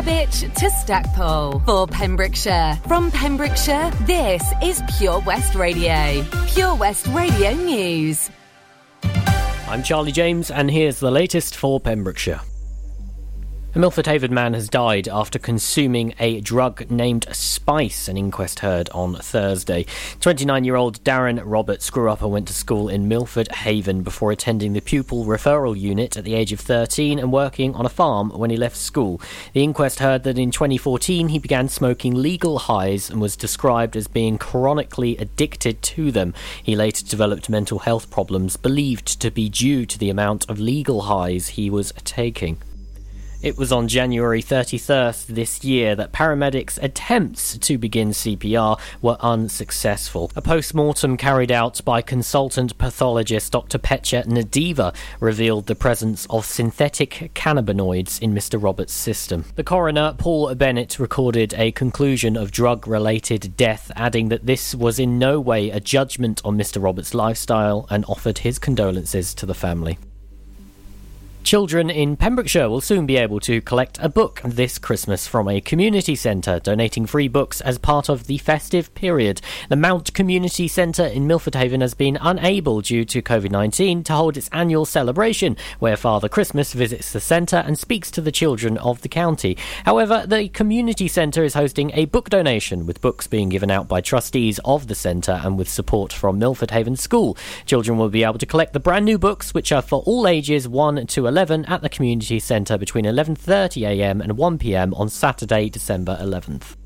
Slebech to Stackpole for Pembrokeshire. From Pembrokeshire, this is Pure West Radio. Pure West Radio News. I'm Charlie James, and here's the latest for Pembrokeshire. A Milford Haven man has died after consuming a drug named Spice, an inquest heard on Thursday. 29 year old Darren Roberts grew up and went to school in Milford Haven before attending the pupil referral unit at the age of 13 and working on a farm when he left school. The inquest heard that in 2014 he began smoking legal highs and was described as being chronically addicted to them. He later developed mental health problems believed to be due to the amount of legal highs he was taking. It was on January 31st this year that paramedics' attempts to begin CPR were unsuccessful. A post mortem carried out by consultant pathologist Dr. Petya Nadiva revealed the presence of synthetic cannabinoids in Mr. Roberts' system. The coroner, Paul Bennett, recorded a conclusion of drug related death, adding that this was in no way a judgment on Mr. Roberts' lifestyle and offered his condolences to the family. Children in Pembrokeshire will soon be able to collect a book this Christmas from a community centre, donating free books as part of the festive period. The Mount Community Centre in Milford Haven has been unable, due to COVID 19, to hold its annual celebration, where Father Christmas visits the centre and speaks to the children of the county. However, the community centre is hosting a book donation, with books being given out by trustees of the centre and with support from Milford Haven School. Children will be able to collect the brand new books, which are for all ages 1 to 11 at the community centre between 11.30am and 1pm on Saturday, December 11th.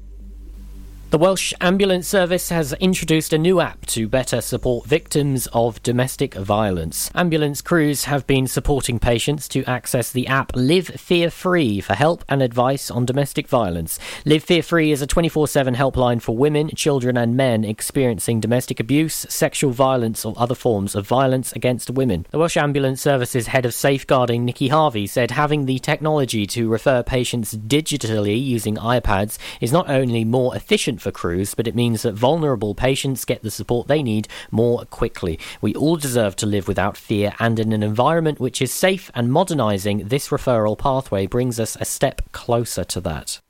The Welsh Ambulance Service has introduced a new app to better support victims of domestic violence. Ambulance crews have been supporting patients to access the app Live Fear Free for help and advice on domestic violence. Live Fear Free is a 24 7 helpline for women, children, and men experiencing domestic abuse, sexual violence, or other forms of violence against women. The Welsh Ambulance Service's head of safeguarding, Nikki Harvey, said having the technology to refer patients digitally using iPads is not only more efficient for crews, but it means that vulnerable patients get the support they need more quickly. We all deserve to live without fear and in an environment which is safe and modernising this referral pathway brings us a step closer to that.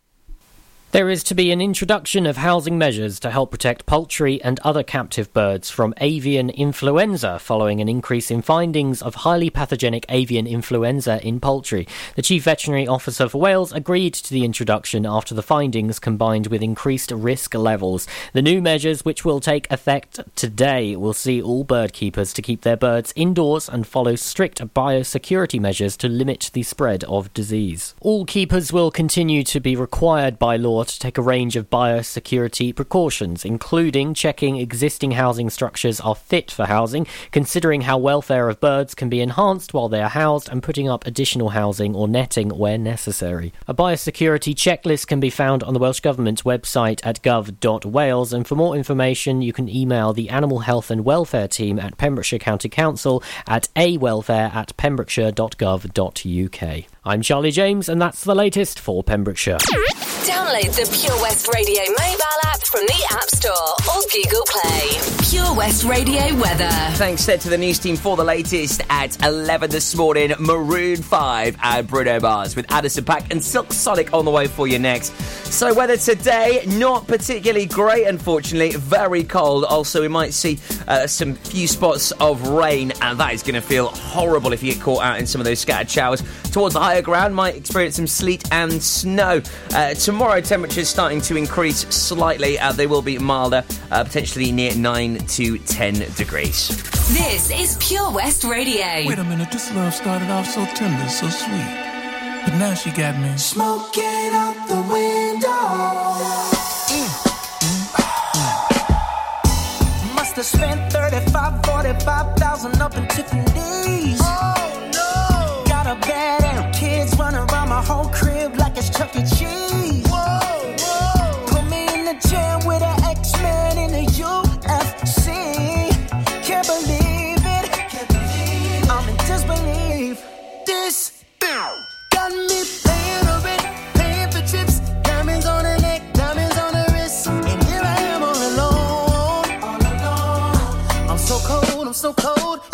There is to be an introduction of housing measures to help protect poultry and other captive birds from avian influenza following an increase in findings of highly pathogenic avian influenza in poultry. The Chief Veterinary Officer for Wales agreed to the introduction after the findings combined with increased risk levels. The new measures, which will take effect today, will see all bird keepers to keep their birds indoors and follow strict biosecurity measures to limit the spread of disease. All keepers will continue to be required by law to take a range of biosecurity precautions, including checking existing housing structures are fit for housing, considering how welfare of birds can be enhanced while they are housed, and putting up additional housing or netting where necessary. A biosecurity checklist can be found on the Welsh Government's website at gov.wales, and for more information, you can email the Animal Health and Welfare team at Pembrokeshire County Council at awelfare at pembrokeshire.gov.uk. I'm Charlie James, and that's the latest for Pembrokeshire. Download the Pure West Radio mobile app from the App Store or Google Play. Pure West Radio weather. Thanks, Seth, to the news team for the latest at 11 this morning. Maroon 5 and Bruno Mars with Anderson .Paak and Silk Sonic on the way for you next. So, weather today, not particularly great, unfortunately. Very cold. Also, we might see uh, some few spots of rain, and that is going to feel horrible if you get caught out in some of those scattered showers. Towards the higher ground, might experience some sleet and snow. Uh, tomorrow, temperatures starting to increase slightly. Uh, they will be milder, uh, potentially near 9 to 10 degrees. This is Pure West Radio. Wait a minute, this love started off so tender, so sweet. But now she got me smoking out the window. Must have spent 35, 45,000 up in Tiffany's. Whole crib like it's Chuck E. Cheese. Whoa, whoa! Put me in the jam with an X-Men in the UFC. Can't believe it. Can't believe I'm in disbelief. This got me paying rent, paying for trips, diamonds on the neck, diamonds on the wrist, and here I am all alone. All alone. I'm so cold, I'm so cold.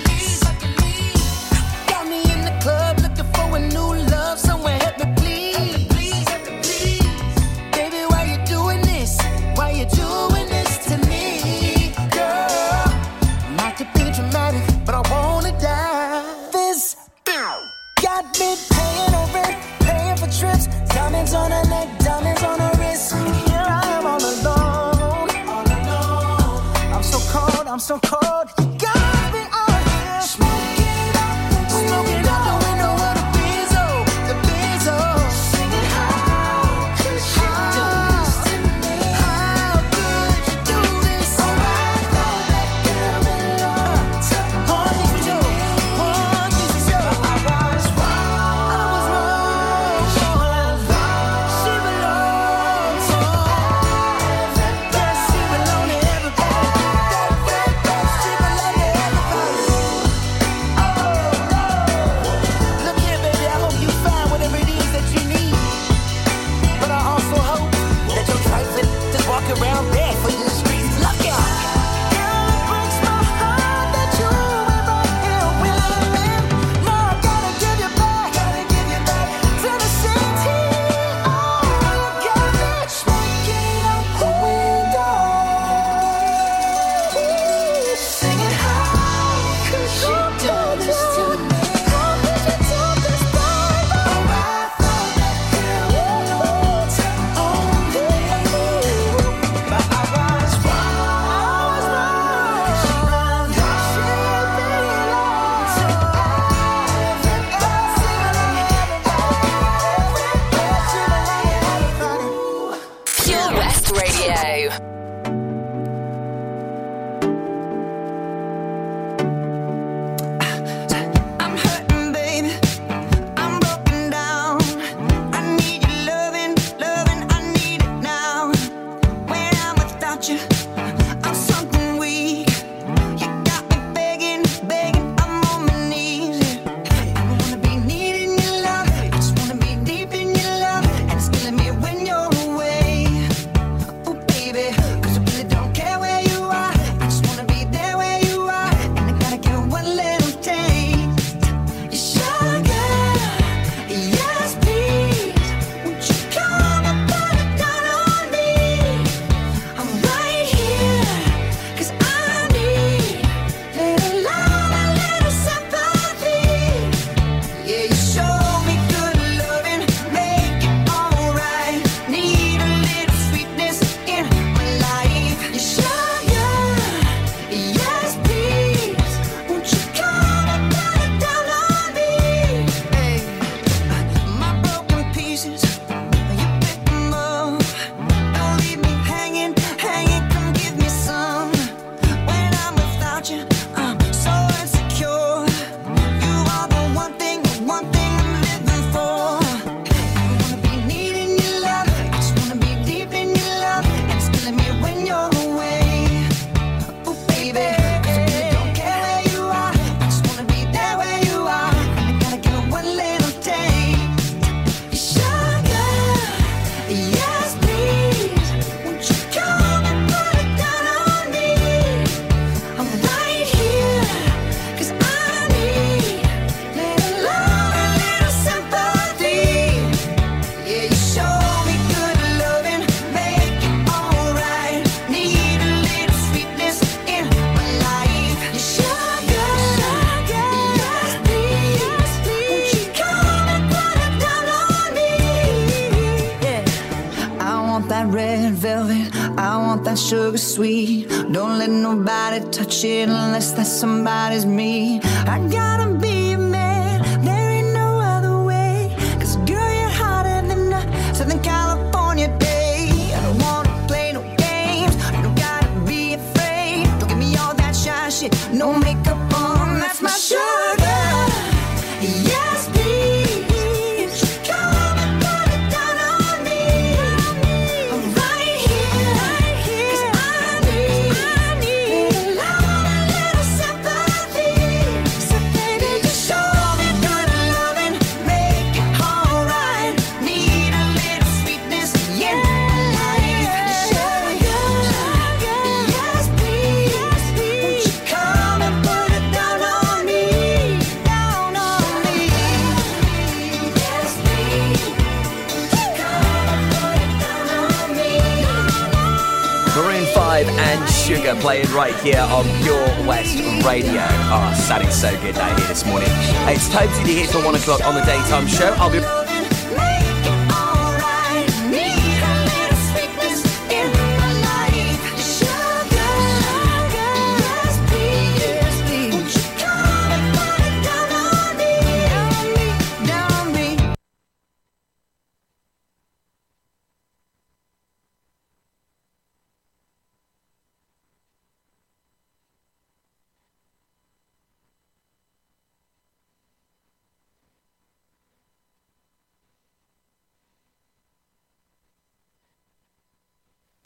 Sugar playing right here on Pure West Radio. Oh, sounding so good out here this morning. It's Tobesy here for one o'clock on the daytime show. I'll be.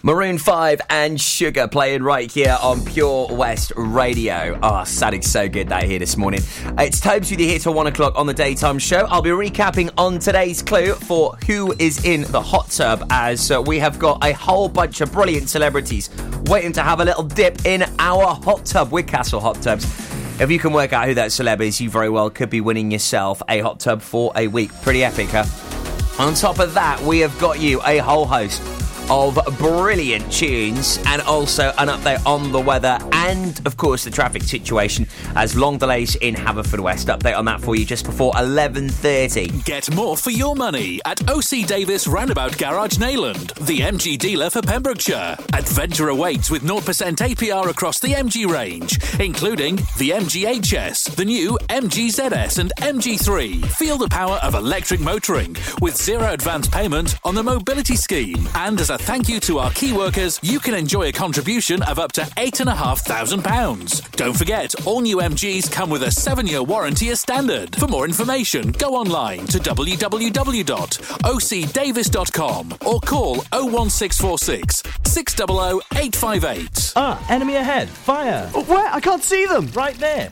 Maroon 5 and Sugar playing right here on Pure West Radio. Oh, sounding so good that here this morning. It's Tobes with you here till 1 o'clock on the daytime show. I'll be recapping on today's clue for who is in the hot tub as uh, we have got a whole bunch of brilliant celebrities waiting to have a little dip in our hot tub with Castle Hot Tubs. If you can work out who that celeb is, you very well could be winning yourself a hot tub for a week. Pretty epic, huh? On top of that, we have got you a whole host of brilliant tunes and also an update on the weather and, of course, the traffic situation as long delays in Haverfordwest. Update on that for you just before 11.30. Get more for your money at OC Davis Roundabout Garage Neyland, the MG dealer for Pembrokeshire. Adventure awaits with 0% APR across the MG range, including the MGHS, the new MGZS and MG3. Feel the power of electric motoring with zero advance payment on the mobility scheme. And as a thank you to our key workers, you can enjoy a contribution of up to £8,500. Don't forget, all new MGs come with a seven year warranty as standard. For more information, go online to www.ocdavis.com or call 01646 600 858. Ah, enemy ahead. Fire. Where? I can't see them. Right there.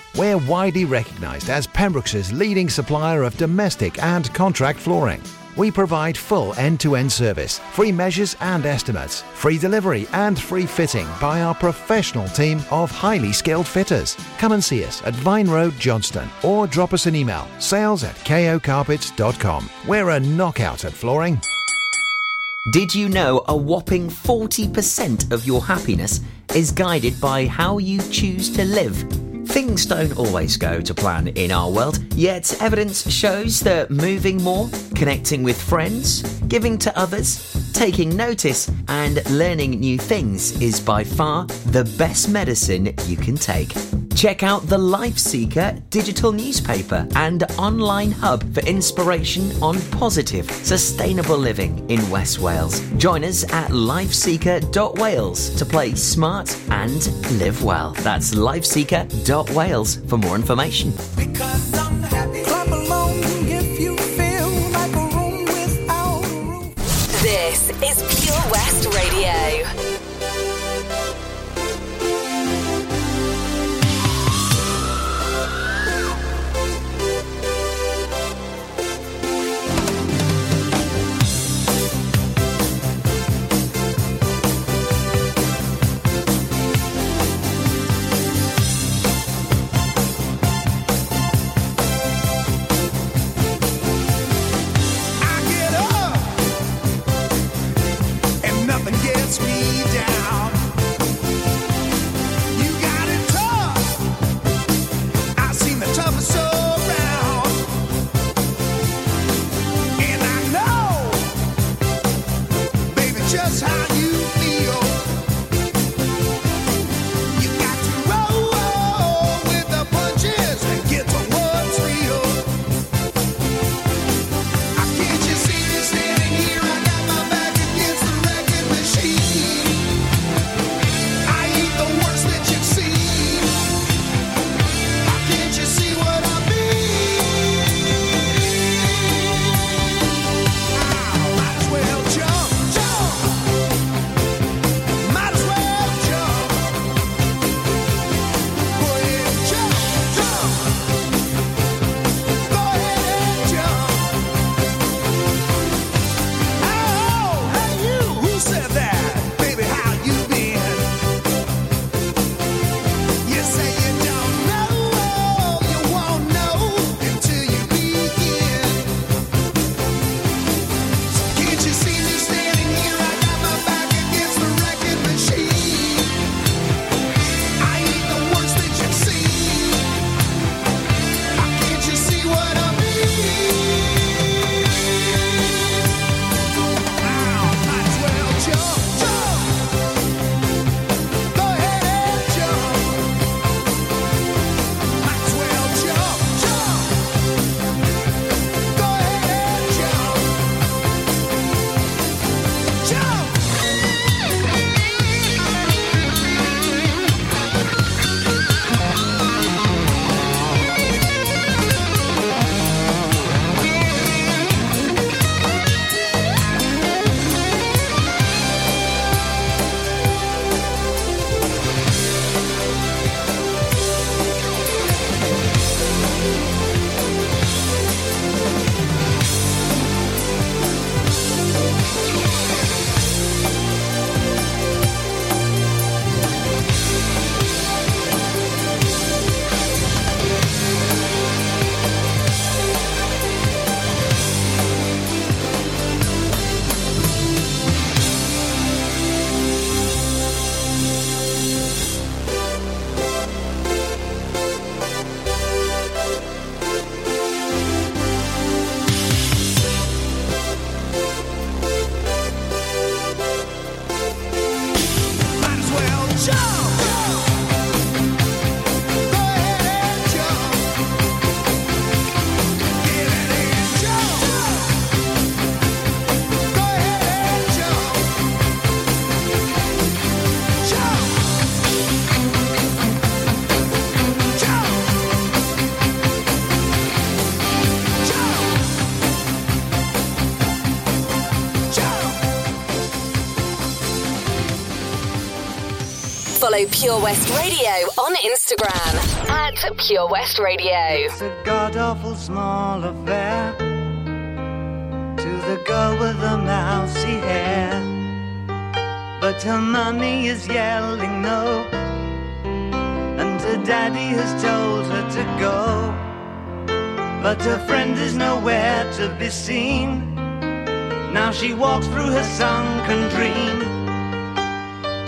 We're widely recognised as Pembrokeshire's leading supplier of domestic and contract flooring. We provide full end to end service, free measures and estimates, free delivery and free fitting by our professional team of highly skilled fitters. Come and see us at Vine Road, Johnston, or drop us an email sales at kocarpets.com. We're a knockout at flooring. Did you know a whopping 40% of your happiness is guided by how you choose to live? Things don't always go to plan in our world, yet evidence shows that moving more, connecting with friends, giving to others, taking notice, and learning new things is by far the best medicine you can take. Check out the Life Seeker digital newspaper and online hub for inspiration on positive, sustainable living in West Wales. Join us at lifeseeker.wales to play smart and live well. That's lifeseeker.wales for more information. This is Pure West Radio. Pure West Radio on Instagram at Pure West Radio. It's a god awful small affair to the girl with the mousy hair. But her mummy is yelling no, and her daddy has told her to go. But her friend is nowhere to be seen. Now she walks through her sunken dream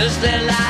Is there life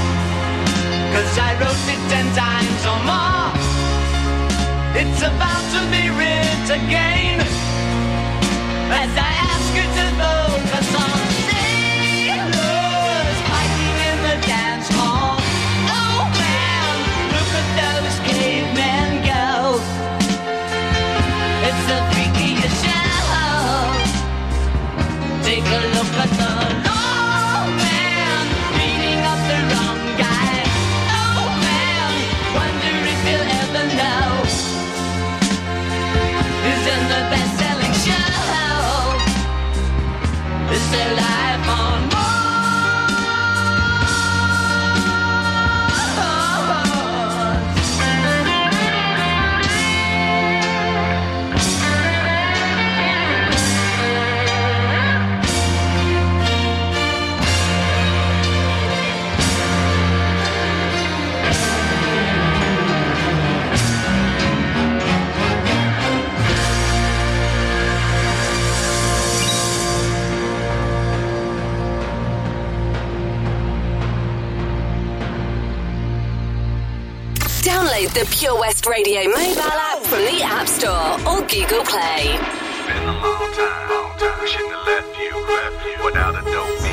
Cause I wrote it ten times or more. It's about to be writ again. As I ask you to focus on sailors fighting in the dance hall. Oh man, look at those cavemen go. It's the freakiest show. Take a look at Download the Pure West Radio mobile app from the App Store or Google Play. Been a long time, long time. Left you, left you without a dope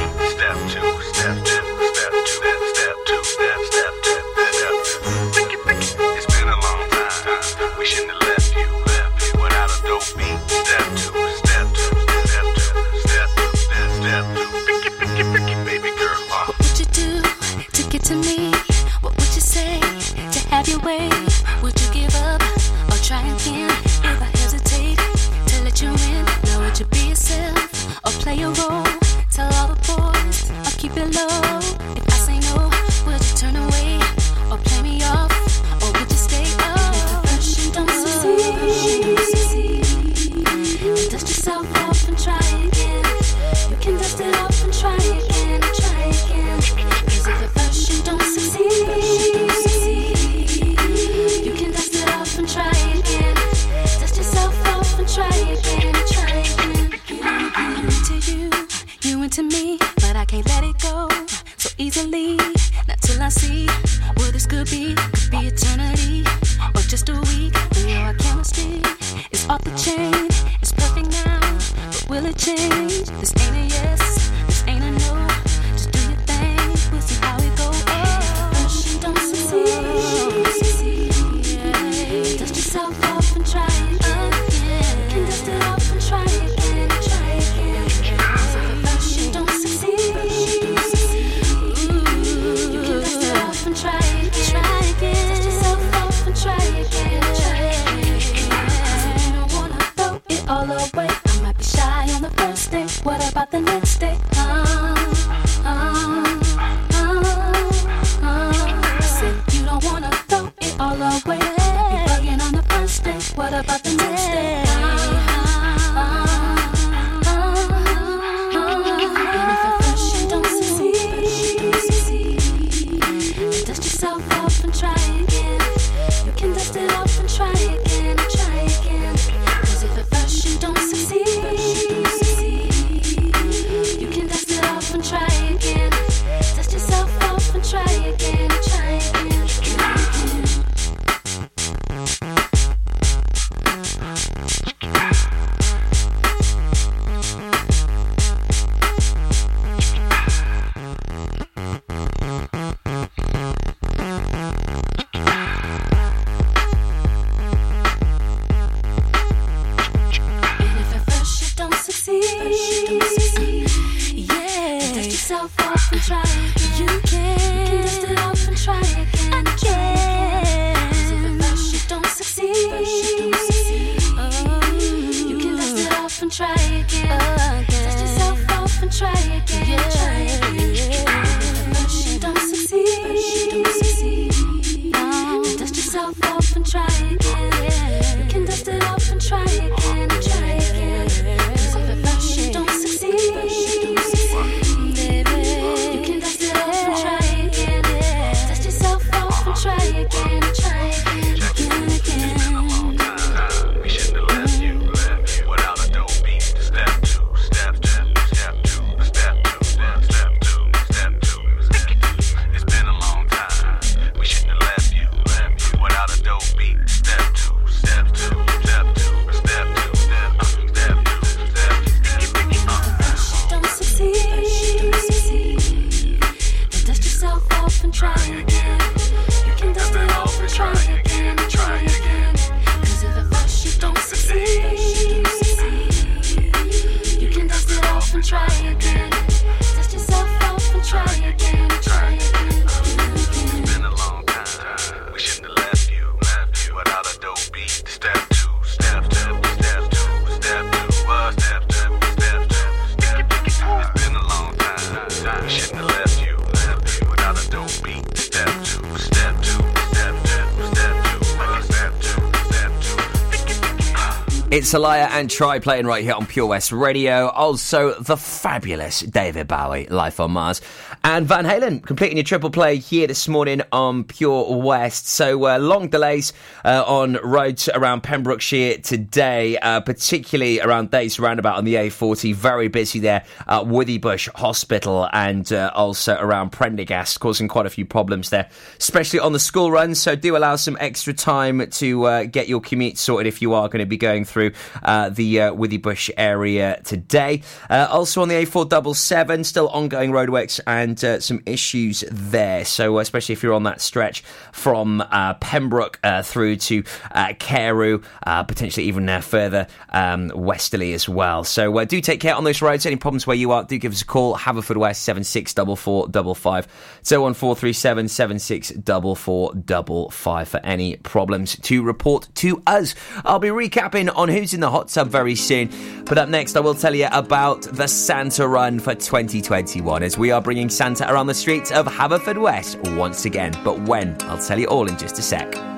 two. It's Alaya and Try playing right here on Pure West Radio. Also, the fabulous David Bowie, Life on Mars. And Van Halen completing your triple play here this morning on Pure West. So, uh, long delays uh, on roads around Pembrokeshire today, uh, particularly around Dace Roundabout on the A40. Very busy there at Withybush Hospital and uh, also around Prendergast, causing quite a few problems there, especially on the school run. So, do allow some extra time to uh, get your commute sorted if you are going to be going through uh, the uh, Withybush area today. Uh, also on the A477, still ongoing roadworks and some issues there. So, especially if you're on that stretch from Pembroke uh, through to uh, Carew, uh, potentially even uh, further um, westerly as well. So, uh, do take care on those roads. Any problems where you are, do give us a call. Haverfordwest 764455. So, on 437 764455 for any problems to report to us. I'll be recapping on who's in the hot tub very soon. But up next, I will tell you about the Santa Run for 2021 as we are bringing Santa around the streets of Haverfordwest once again. But when? I'll tell you all in just a sec.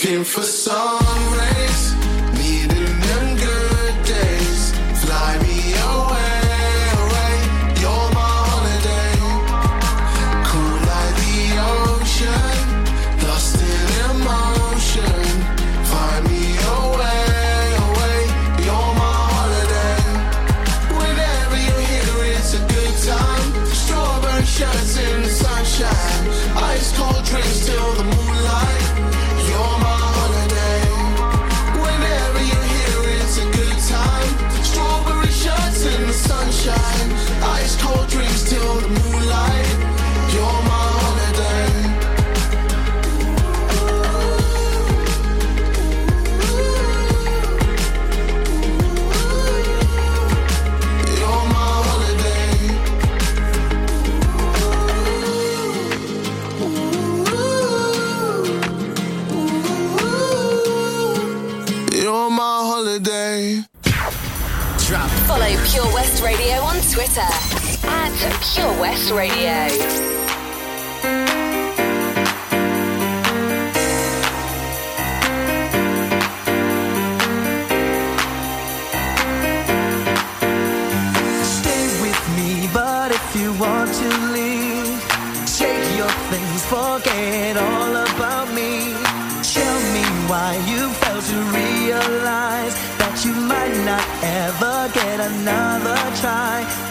looking for some race. Pure West Radio. forget all about me. Tell me why you failed to realize that you might not ever get another try.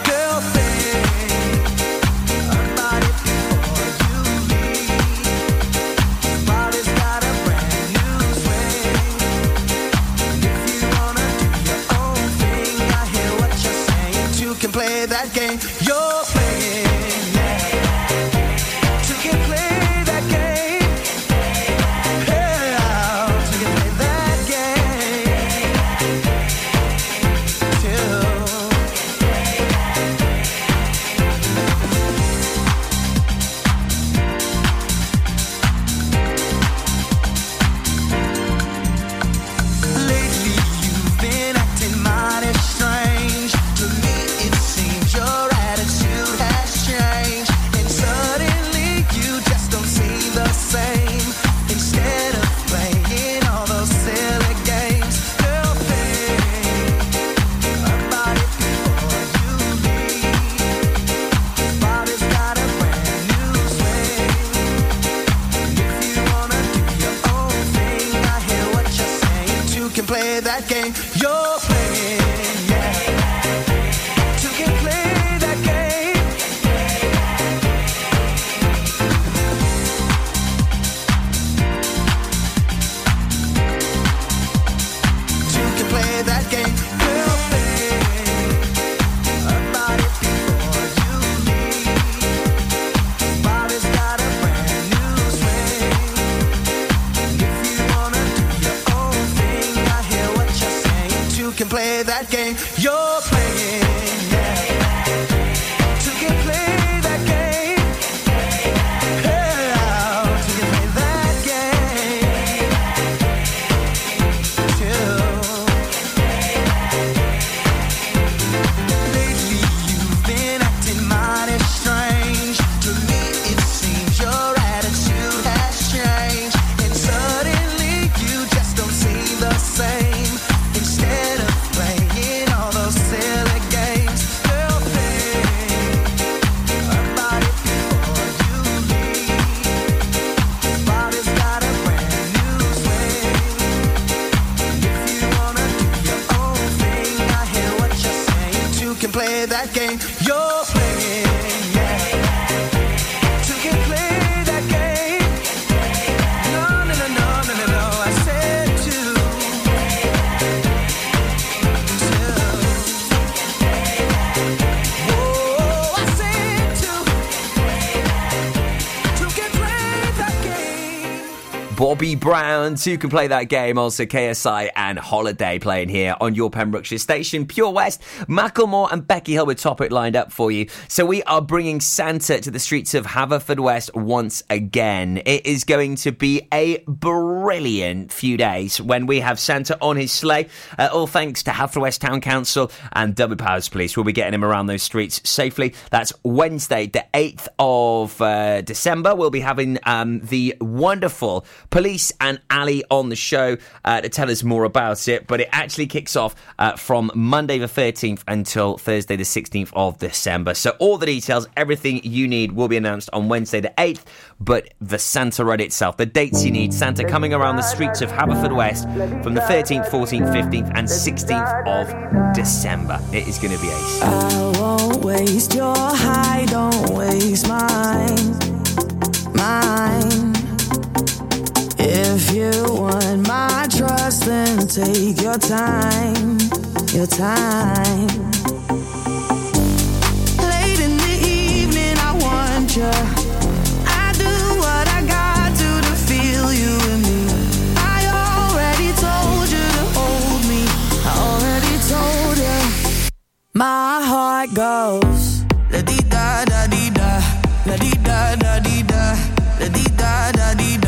Brown. Two can play that game. Also, KSI and Holiday playing here on your Pembrokeshire station. Pure West, Macklemore and Becky Hill with Topic lined up for you. So we are bringing Santa to the streets of Haverfordwest once again. It is going to be a brilliant few days when we have Santa on his sleigh. Uh, all thanks to Haverfordwest Town Council and Dyfed-Powys Police. We'll be getting him around those streets safely. That's Wednesday, the 8th of uh, December. We'll be having um, the wonderful Police and Ali on the show uh, to tell us more about it. But it actually kicks off uh, from Monday the 13th until Thursday the 16th of December. So all the details, everything you need will be announced on Wednesday the 8th. But the Santa Run itself, the dates you need, Santa coming around the streets of Haverfordwest from the 13th, 14th, 15th, and 16th of December. It is going to be ace. I won't waste your high, don't waste mine, mine. If you want my trust, then take your time, your time. Late in the evening, I want you. I do what I got to to feel you in me. I already told you to hold me. I already told you. My heart goes la di da da di da, la di da da di da, la di da da di da.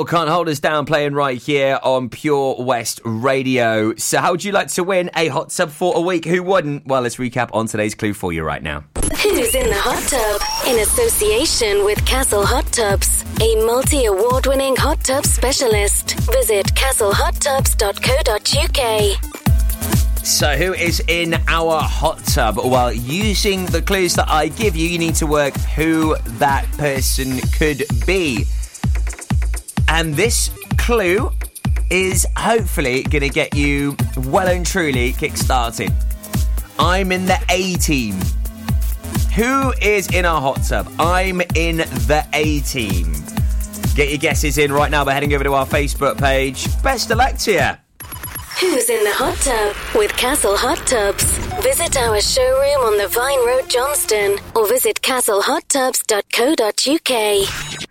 Macklemore can't hold us down playing right here on Pure West Radio. So, how would you like to win a hot tub for a week? Who wouldn't? Well, let's recap on today's clue for you right now. Who's in the hot tub? In association with Castle Hot Tubs, a multi award winning hot tub specialist. Visit castlehottubs.co.uk. So, who is in our hot tub? Well, using the clues that I give you, you need to work who that person could be. And this clue is hopefully going to get you well and truly kick-started. I'm in the A team. Who is in our hot tub? I'm in the A team. Get your guesses in right now by heading over to our Facebook page. Best you. Who's in the hot tub with Castle Hot Tubs? Visit our showroom on the Vine Road, Johnston, or visit castlehottubs.co.uk.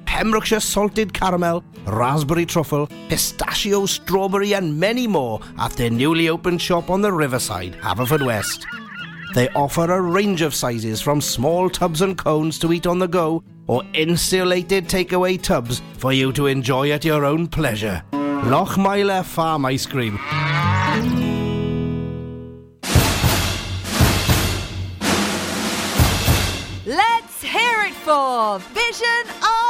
Pembrokeshire salted caramel, raspberry truffle, pistachio, strawberry, and many more at their newly opened shop on the riverside, Haverfordwest. They offer a range of sizes from small tubs and cones to eat on the go or insulated takeaway tubs for you to enjoy at your own pleasure. Lochmeyler Farm Ice Cream. Let's hear it for Vision Wales!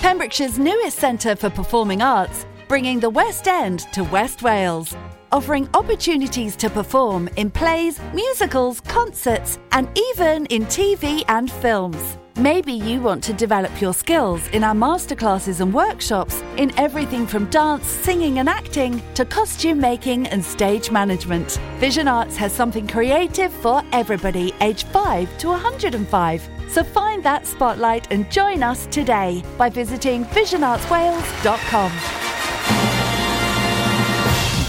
Pembrokeshire's newest centre for performing arts, bringing the West End to West Wales, offering opportunities to perform in plays, musicals, concerts, and even in TV and films. Maybe you want to develop your skills in our masterclasses and workshops in everything from dance, singing, and acting to costume making and stage management. Vision Arts has something creative for everybody, aged 5 to 105. So find that spotlight and join us today by visiting visionartswales.com.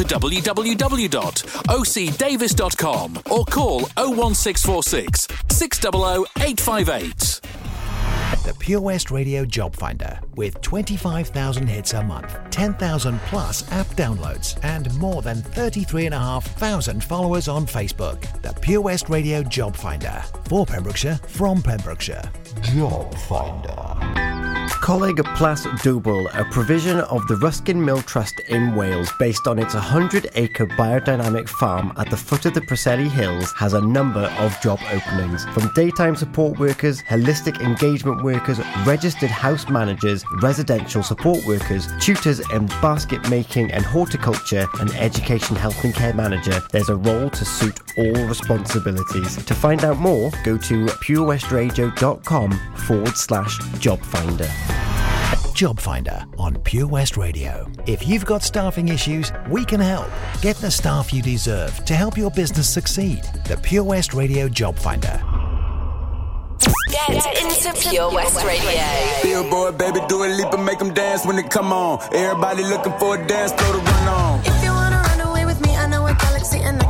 to www.ocdavis.com or call 01646 600 858. The Pure West Radio Job Finder with 25,000 hits a month, 10,000 plus app downloads, and more than 33,500 followers on Facebook. The Pure West Radio Job Finder for Pembrokeshire from Pembrokeshire. Job Finder. Coleg Plas Dwbl, a provision of the Ruskin Mill Trust in Wales based on its 100 acre biodynamic farm at the foot of the Preseli Hills, has a number of job openings. From daytime support workers, holistic engagement workers, registered house managers, residential support workers, tutors in basket making and horticulture, and education health and care manager, there's a role to suit all responsibilities. To find out more, go to purewestradio.com forward slash job finder. Job Finder on Pure West Radio. If you've got staffing issues, we can help. Get the staff you deserve to help your business succeed. The Pure West Radio Job Finder. Get into Pure West Radio. Billboard, baby, Dua Lipa and make them dance when they come on. Everybody looking for a dance throw to run on. If you wanna run away with me, I know a galaxy and I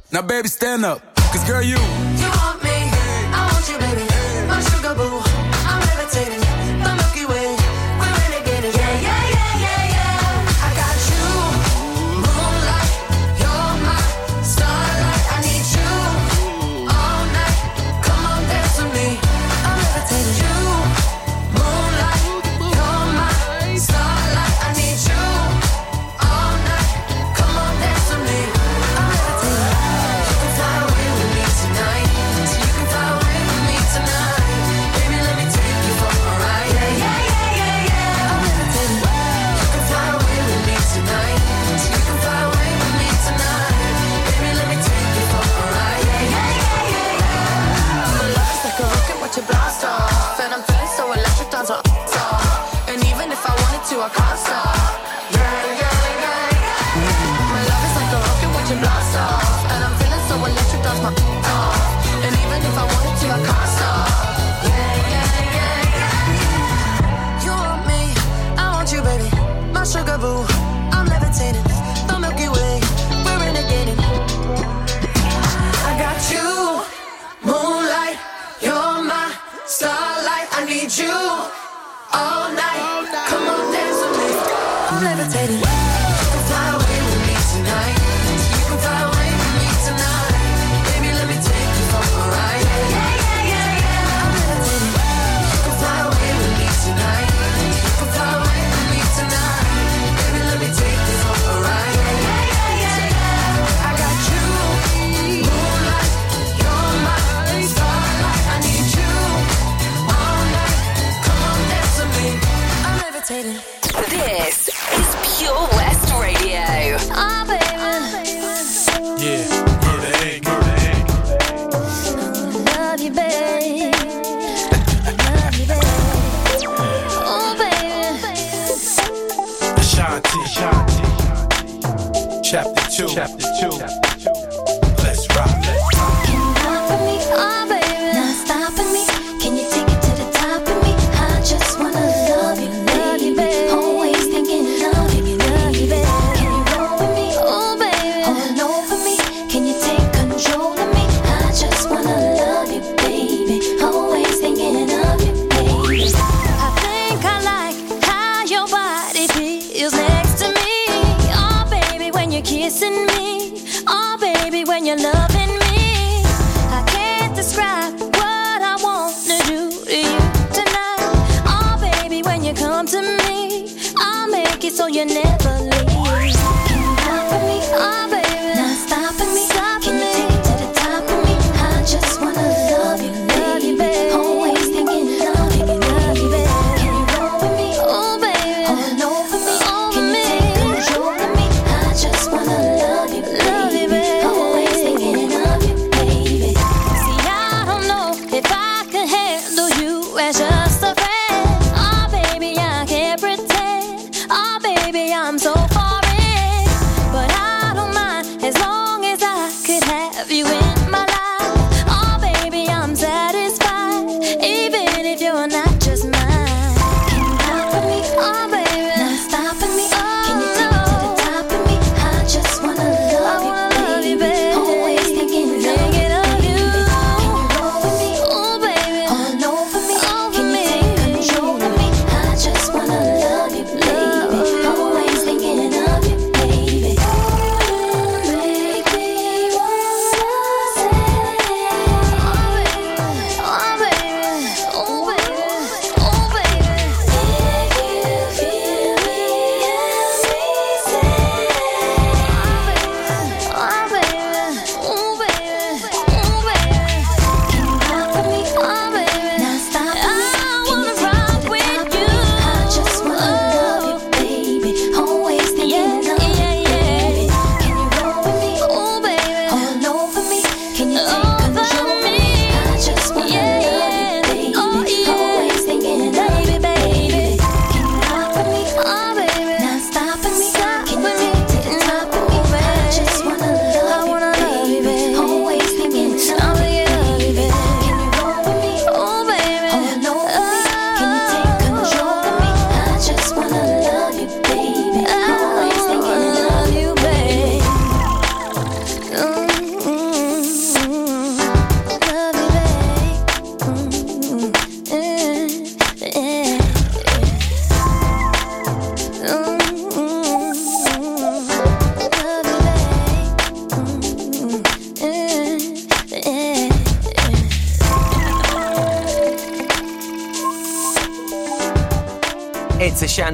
Now, baby, stand up, cause girl, you.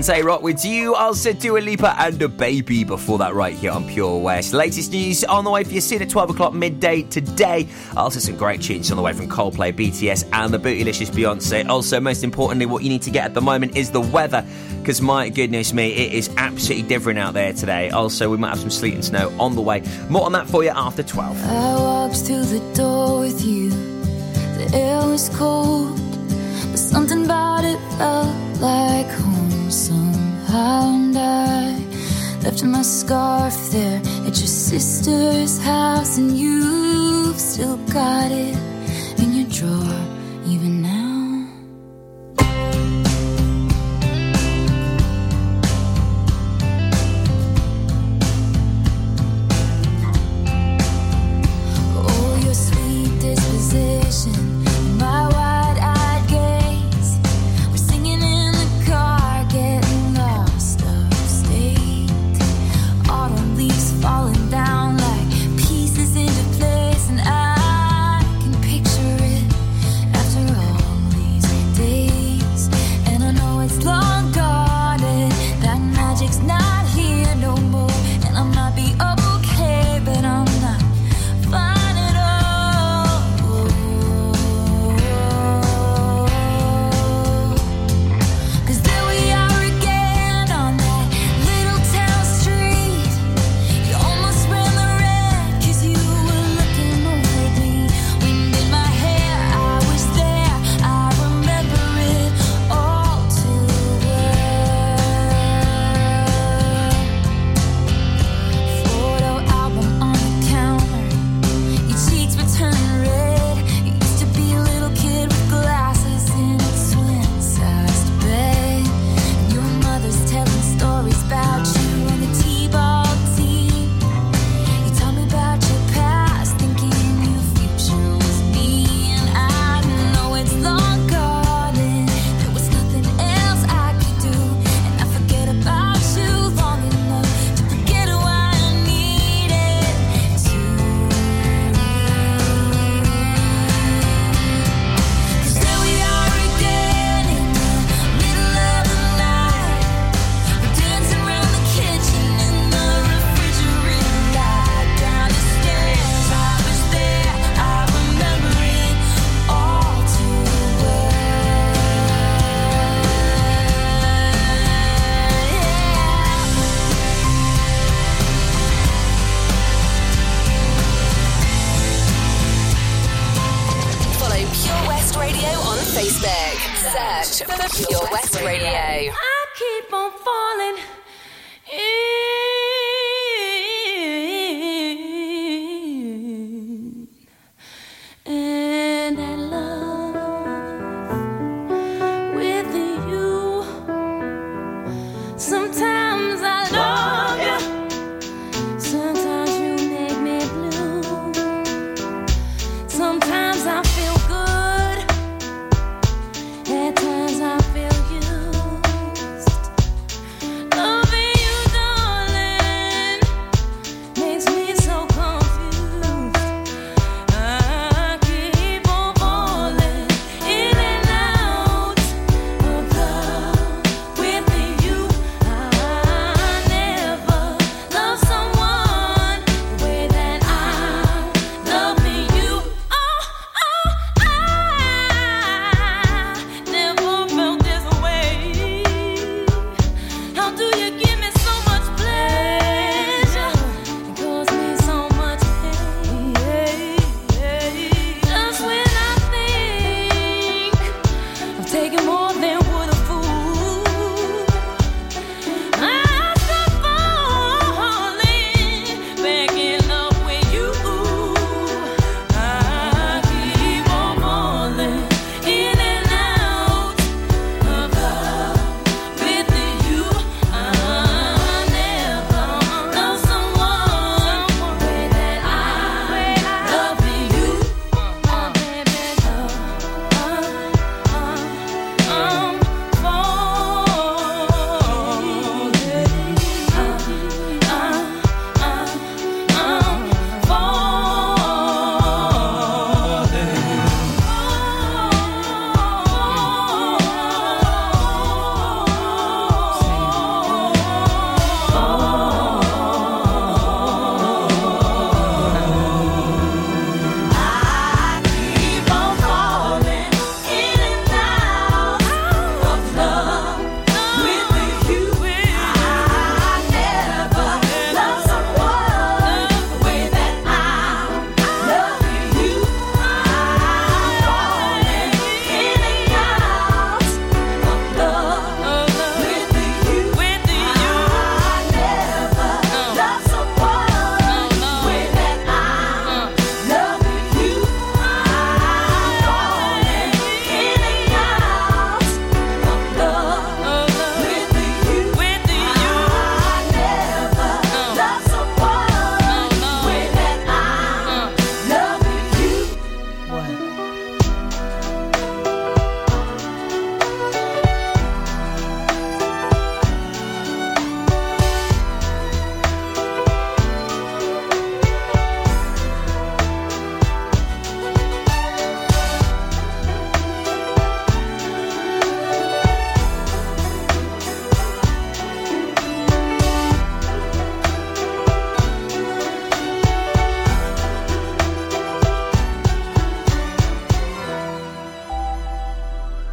Dante Rock with you. Also, Dua Lipa and DaBaby before that, right here on Pure West. Latest news on the way for you soon at 12 o'clock midday today. Also, some great tunes on the way from Coldplay, BTS, and the bootylicious Beyonce. Also, most importantly, what you need to get at the moment is the weather, because my goodness me, it is absolutely different out there today. Also, we might have some sleet and snow on the way. More on that for you after 12. I walked to the door with you. The air was cold, but something about it felt like home. I left my scarf there at your sister's house, and you've still got it.